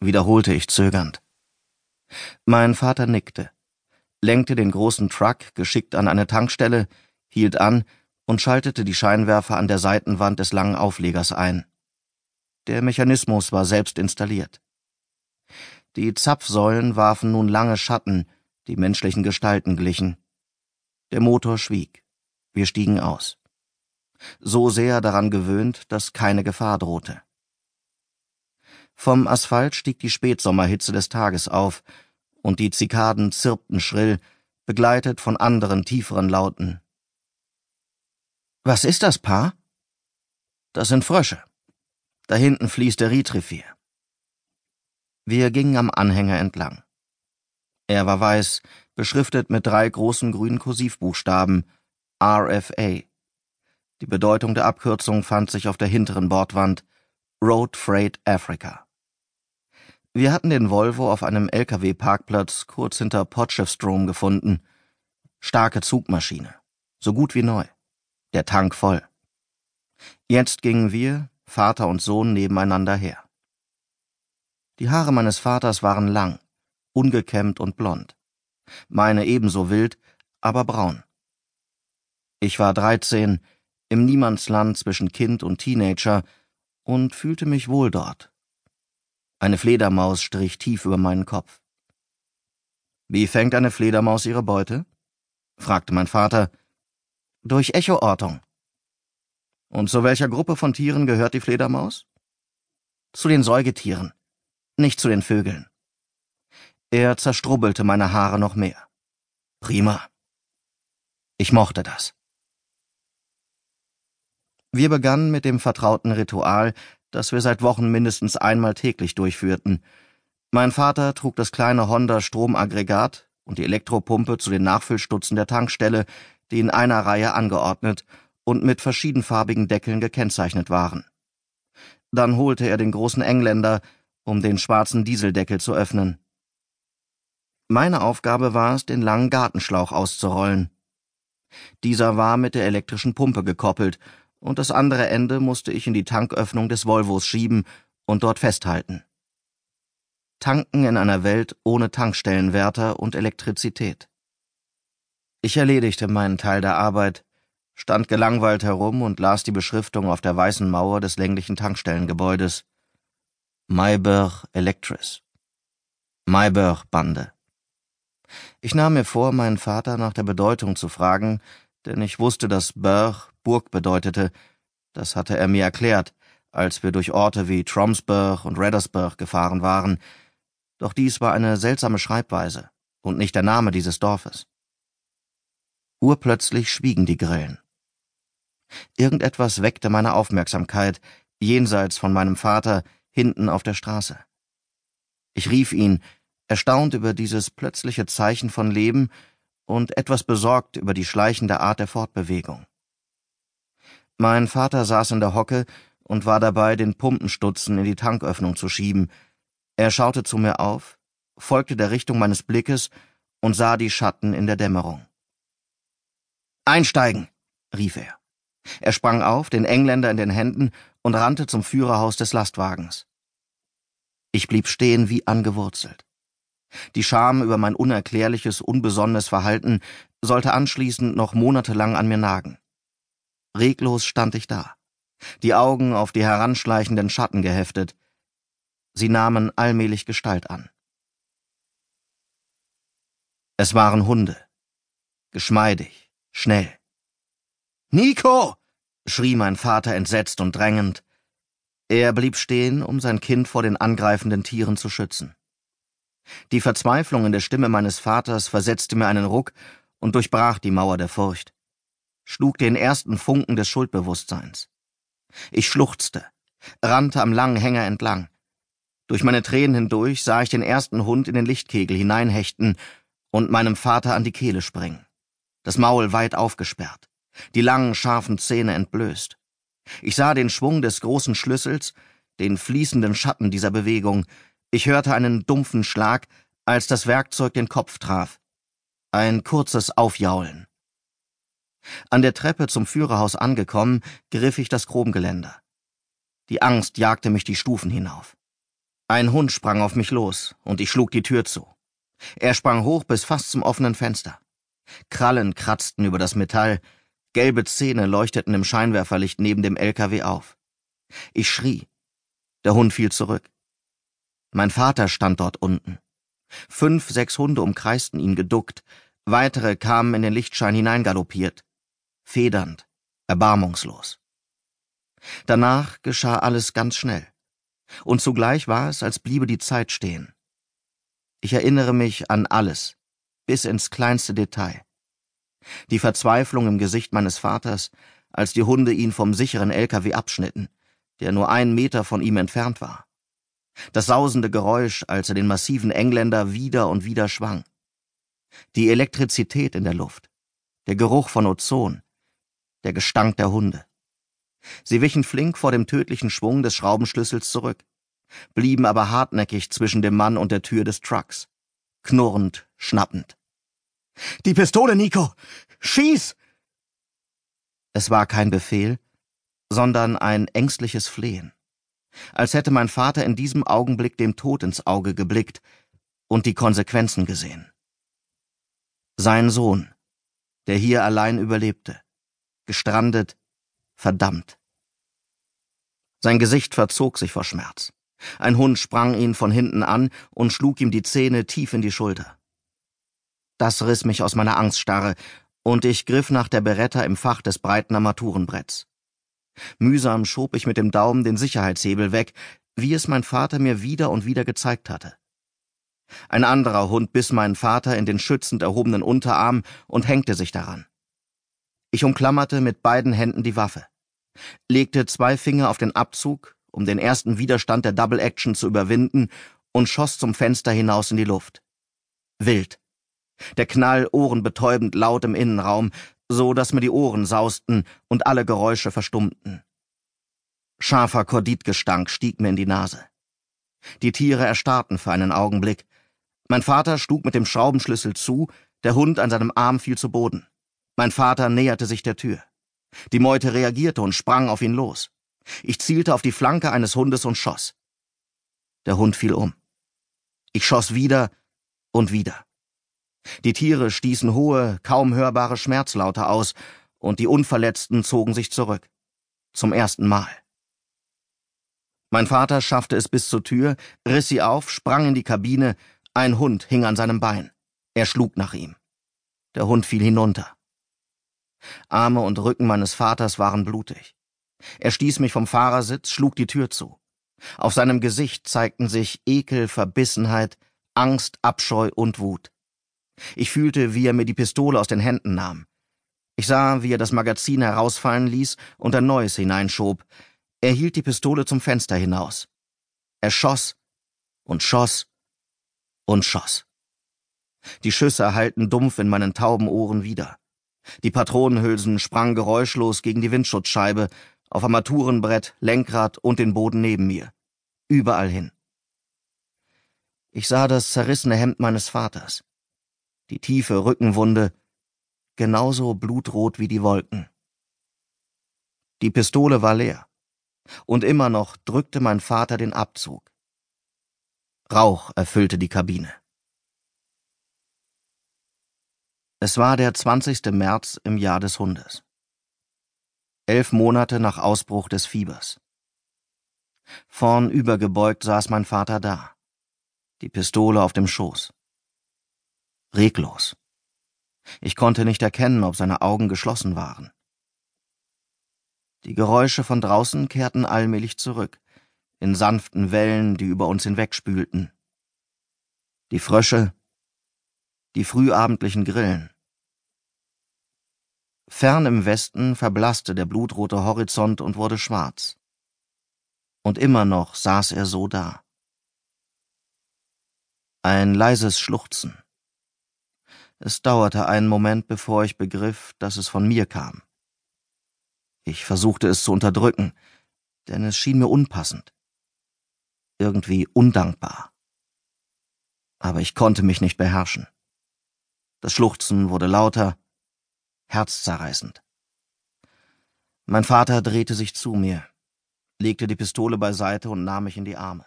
wiederholte ich zögernd. Mein Vater nickte, lenkte den großen Truck geschickt an eine Tankstelle, hielt an und schaltete die Scheinwerfer an der Seitenwand des langen Auflegers ein. Der Mechanismus war selbst installiert. Die Zapfsäulen warfen nun lange Schatten, die menschlichen Gestalten glichen. Der Motor schwieg. Wir stiegen aus. So sehr daran gewöhnt, dass keine Gefahr drohte. Vom Asphalt stieg die Spätsommerhitze des Tages auf, und die Zikaden zirpten schrill, begleitet von anderen tieferen Lauten. Was ist das, Paar? Das sind Frösche. Da hinten fließt der Ritrefir. Wir gingen am Anhänger entlang. Er war weiß, beschriftet mit drei großen grünen Kursivbuchstaben RFA. Die Bedeutung der Abkürzung fand sich auf der hinteren Bordwand Road Freight Africa. Wir hatten den Volvo auf einem LKW-Parkplatz kurz hinter Potchefstroom gefunden. Starke Zugmaschine, so gut wie neu. Der Tank voll. Jetzt gingen wir, Vater und Sohn, nebeneinander her. Die Haare meines Vaters waren lang, ungekämmt und blond. Meine ebenso wild, aber braun. Ich war dreizehn, im Niemandsland zwischen Kind und Teenager und fühlte mich wohl dort. Eine Fledermaus strich tief über meinen Kopf. Wie fängt eine Fledermaus ihre Beute? fragte mein Vater. Durch Echoortung. Und zu welcher Gruppe von Tieren gehört die Fledermaus? Zu den Säugetieren, nicht zu den Vögeln. Er zerstrubbelte meine Haare noch mehr. Prima. Ich mochte das. Wir begannen mit dem vertrauten Ritual, das wir seit Wochen mindestens einmal täglich durchführten. Mein Vater trug das kleine Honda Stromaggregat und die Elektropumpe zu den Nachfüllstutzen der Tankstelle, die in einer Reihe angeordnet und mit verschiedenfarbigen Deckeln gekennzeichnet waren. Dann holte er den großen Engländer, um den schwarzen Dieseldeckel zu öffnen. Meine Aufgabe war es, den langen Gartenschlauch auszurollen. Dieser war mit der elektrischen Pumpe gekoppelt und das andere Ende musste ich in die Tanköffnung des Volvos schieben und dort festhalten. Tanken in einer Welt ohne Tankstellenwärter und Elektrizität. Ich erledigte meinen Teil der Arbeit, stand gelangweilt herum und las die Beschriftung auf der weißen Mauer des länglichen Tankstellengebäudes. Maybach Electris. Maybach Bande. Ich nahm mir vor, meinen Vater nach der Bedeutung zu fragen, denn ich wusste, dass Burg Burg bedeutete, das hatte er mir erklärt, als wir durch Orte wie Tromsburg und Reddersburg gefahren waren, doch dies war eine seltsame Schreibweise und nicht der Name dieses Dorfes. Urplötzlich schwiegen die Grillen. Irgendetwas weckte meine Aufmerksamkeit, jenseits von meinem Vater, hinten auf der Straße. Ich rief ihn, erstaunt über dieses plötzliche Zeichen von Leben und etwas besorgt über die schleichende Art der Fortbewegung. Mein Vater saß in der Hocke und war dabei, den Pumpenstutzen in die Tanköffnung zu schieben. Er schaute zu mir auf, folgte der Richtung meines Blickes und sah die Schatten in der Dämmerung. Einsteigen, rief er. Er sprang auf, den Engländer in den Händen, und rannte zum Führerhaus des Lastwagens. Ich blieb stehen wie angewurzelt. Die Scham über mein unerklärliches, unbesonnenes Verhalten sollte anschließend noch monatelang an mir nagen. Reglos stand ich da, die Augen auf die heranschleichenden Schatten geheftet. Sie nahmen allmählich Gestalt an. Es waren Hunde. Geschmeidig, schnell. Nico! schrie mein Vater entsetzt und drängend. Er blieb stehen, um sein Kind vor den angreifenden Tieren zu schützen. Die Verzweiflung in der Stimme meines Vaters versetzte mir einen Ruck und durchbrach die Mauer der Furcht, schlug den ersten Funken des Schuldbewusstseins. Ich schluchzte, rannte am langen Hänger entlang. Durch meine Tränen hindurch sah ich den ersten Hund in den Lichtkegel hineinhechten und meinem Vater an die Kehle springen. Das Maul weit aufgesperrt, die langen, scharfen Zähne entblößt. Ich sah den Schwung des großen Schlüssels, den fließenden Schatten dieser Bewegung, ich hörte einen dumpfen Schlag, als das Werkzeug den Kopf traf. Ein kurzes Aufjaulen. An der Treppe zum Führerhaus angekommen, griff ich das Chromgeländer. Die Angst jagte mich die Stufen hinauf. Ein Hund sprang auf mich los, und ich schlug die Tür zu. Er sprang hoch bis fast zum offenen Fenster. Krallen kratzten über das Metall, gelbe Zähne leuchteten im Scheinwerferlicht neben dem LKW auf. Ich schrie. Der Hund fiel zurück. Mein Vater stand dort unten. Fünf, sechs Hunde umkreisten ihn geduckt, weitere kamen in den Lichtschein hineingaloppiert, federnd, erbarmungslos. Danach geschah alles ganz schnell, und zugleich war es, als bliebe die Zeit stehen. Ich erinnere mich an alles, bis ins kleinste Detail. Die Verzweiflung im Gesicht meines Vaters, als die Hunde ihn vom sicheren LKW abschnitten, der nur einen Meter von ihm entfernt war. Das sausende Geräusch, als er den massiven Engländer wieder und wieder schwang. Die Elektrizität in der Luft, der Geruch von Ozon, der Gestank der Hunde. Sie wichen flink vor dem tödlichen Schwung des Schraubenschlüssels zurück, blieben aber hartnäckig zwischen dem Mann und der Tür des Trucks, knurrend, schnappend. Die Pistole, Nico! Schieß! Es war kein Befehl, sondern ein ängstliches Flehen, als hätte mein Vater in diesem Augenblick dem Tod ins Auge geblickt und die Konsequenzen gesehen. Sein Sohn, der hier allein überlebte, gestrandet, verdammt. Sein Gesicht verzog sich vor Schmerz. Ein Hund sprang ihn von hinten an und schlug ihm die Zähne tief in die Schulter. Das riss mich aus meiner Angststarre, und ich griff nach der Beretta im Fach des breiten Armaturenbretts. Mühsam schob ich mit dem Daumen den Sicherheitshebel weg, wie es mein Vater mir wieder und wieder gezeigt hatte. Ein anderer Hund biss meinen Vater in den schützend erhobenen Unterarm und hängte sich daran. Ich umklammerte mit beiden Händen die Waffe, legte zwei Finger auf den Abzug, um den ersten Widerstand der Double Action zu überwinden, und schoss zum Fenster hinaus in die Luft. Wild. Der Knall ohrenbetäubend laut im Innenraum, so dass mir die Ohren sausten und alle Geräusche verstummten. Scharfer Korditgestank stieg mir in die Nase. Die Tiere erstarrten für einen Augenblick. Mein Vater schlug mit dem Schraubenschlüssel zu, der Hund an seinem Arm fiel zu Boden. Mein Vater näherte sich der Tür. Die Meute reagierte und sprang auf ihn los. Ich zielte auf die Flanke eines Hundes und schoss. Der Hund fiel um. Ich schoss wieder und wieder. Die Tiere stießen hohe, kaum hörbare Schmerzlaute aus, und die Unverletzten zogen sich zurück. Zum ersten Mal. Mein Vater schaffte es bis zur Tür, riss sie auf, sprang in die Kabine, ein Hund hing an seinem Bein. Er schlug nach ihm. Der Hund fiel hinunter. Arme und Rücken meines Vaters waren blutig. Er stieß mich vom Fahrersitz, schlug die Tür zu. Auf seinem Gesicht zeigten sich Ekel, Verbissenheit, Angst, Abscheu und Wut. Ich fühlte, wie er mir die Pistole aus den Händen nahm. Ich sah, wie er das Magazin herausfallen ließ und ein neues hineinschob. Er hielt die Pistole zum Fenster hinaus. Er schoss und schoss und schoss. Die Schüsse hallten dumpf in meinen tauben Ohren wieder. Die Patronenhülsen sprangen geräuschlos gegen die Windschutzscheibe, auf Armaturenbrett, Lenkrad und den Boden neben mir. Überall hin. Ich sah das zerrissene Hemd meines Vaters. Die tiefe Rückenwunde, genauso blutrot wie die Wolken. Die Pistole war leer. Und immer noch drückte mein Vater den Abzug. Rauch erfüllte die Kabine. Es war der 20. März im Jahr des Hundes. Elf Monate nach Ausbruch des Fiebers. Vorn übergebeugt saß mein Vater da, die Pistole auf dem Schoß. Reglos. Ich konnte nicht erkennen, ob seine Augen geschlossen waren. Die Geräusche von draußen kehrten allmählich zurück, in sanften Wellen, die über uns hinwegspülten. Die Frösche, die frühabendlichen Grillen. Fern im Westen verblasste der blutrote Horizont und wurde schwarz. Und immer noch saß er so da. Ein leises Schluchzen. Es dauerte einen Moment, bevor ich begriff, dass es von mir kam. Ich versuchte es zu unterdrücken, denn es schien mir unpassend irgendwie undankbar. Aber ich konnte mich nicht beherrschen. Das Schluchzen wurde lauter, herzzerreißend. Mein Vater drehte sich zu mir, legte die Pistole beiseite und nahm mich in die Arme.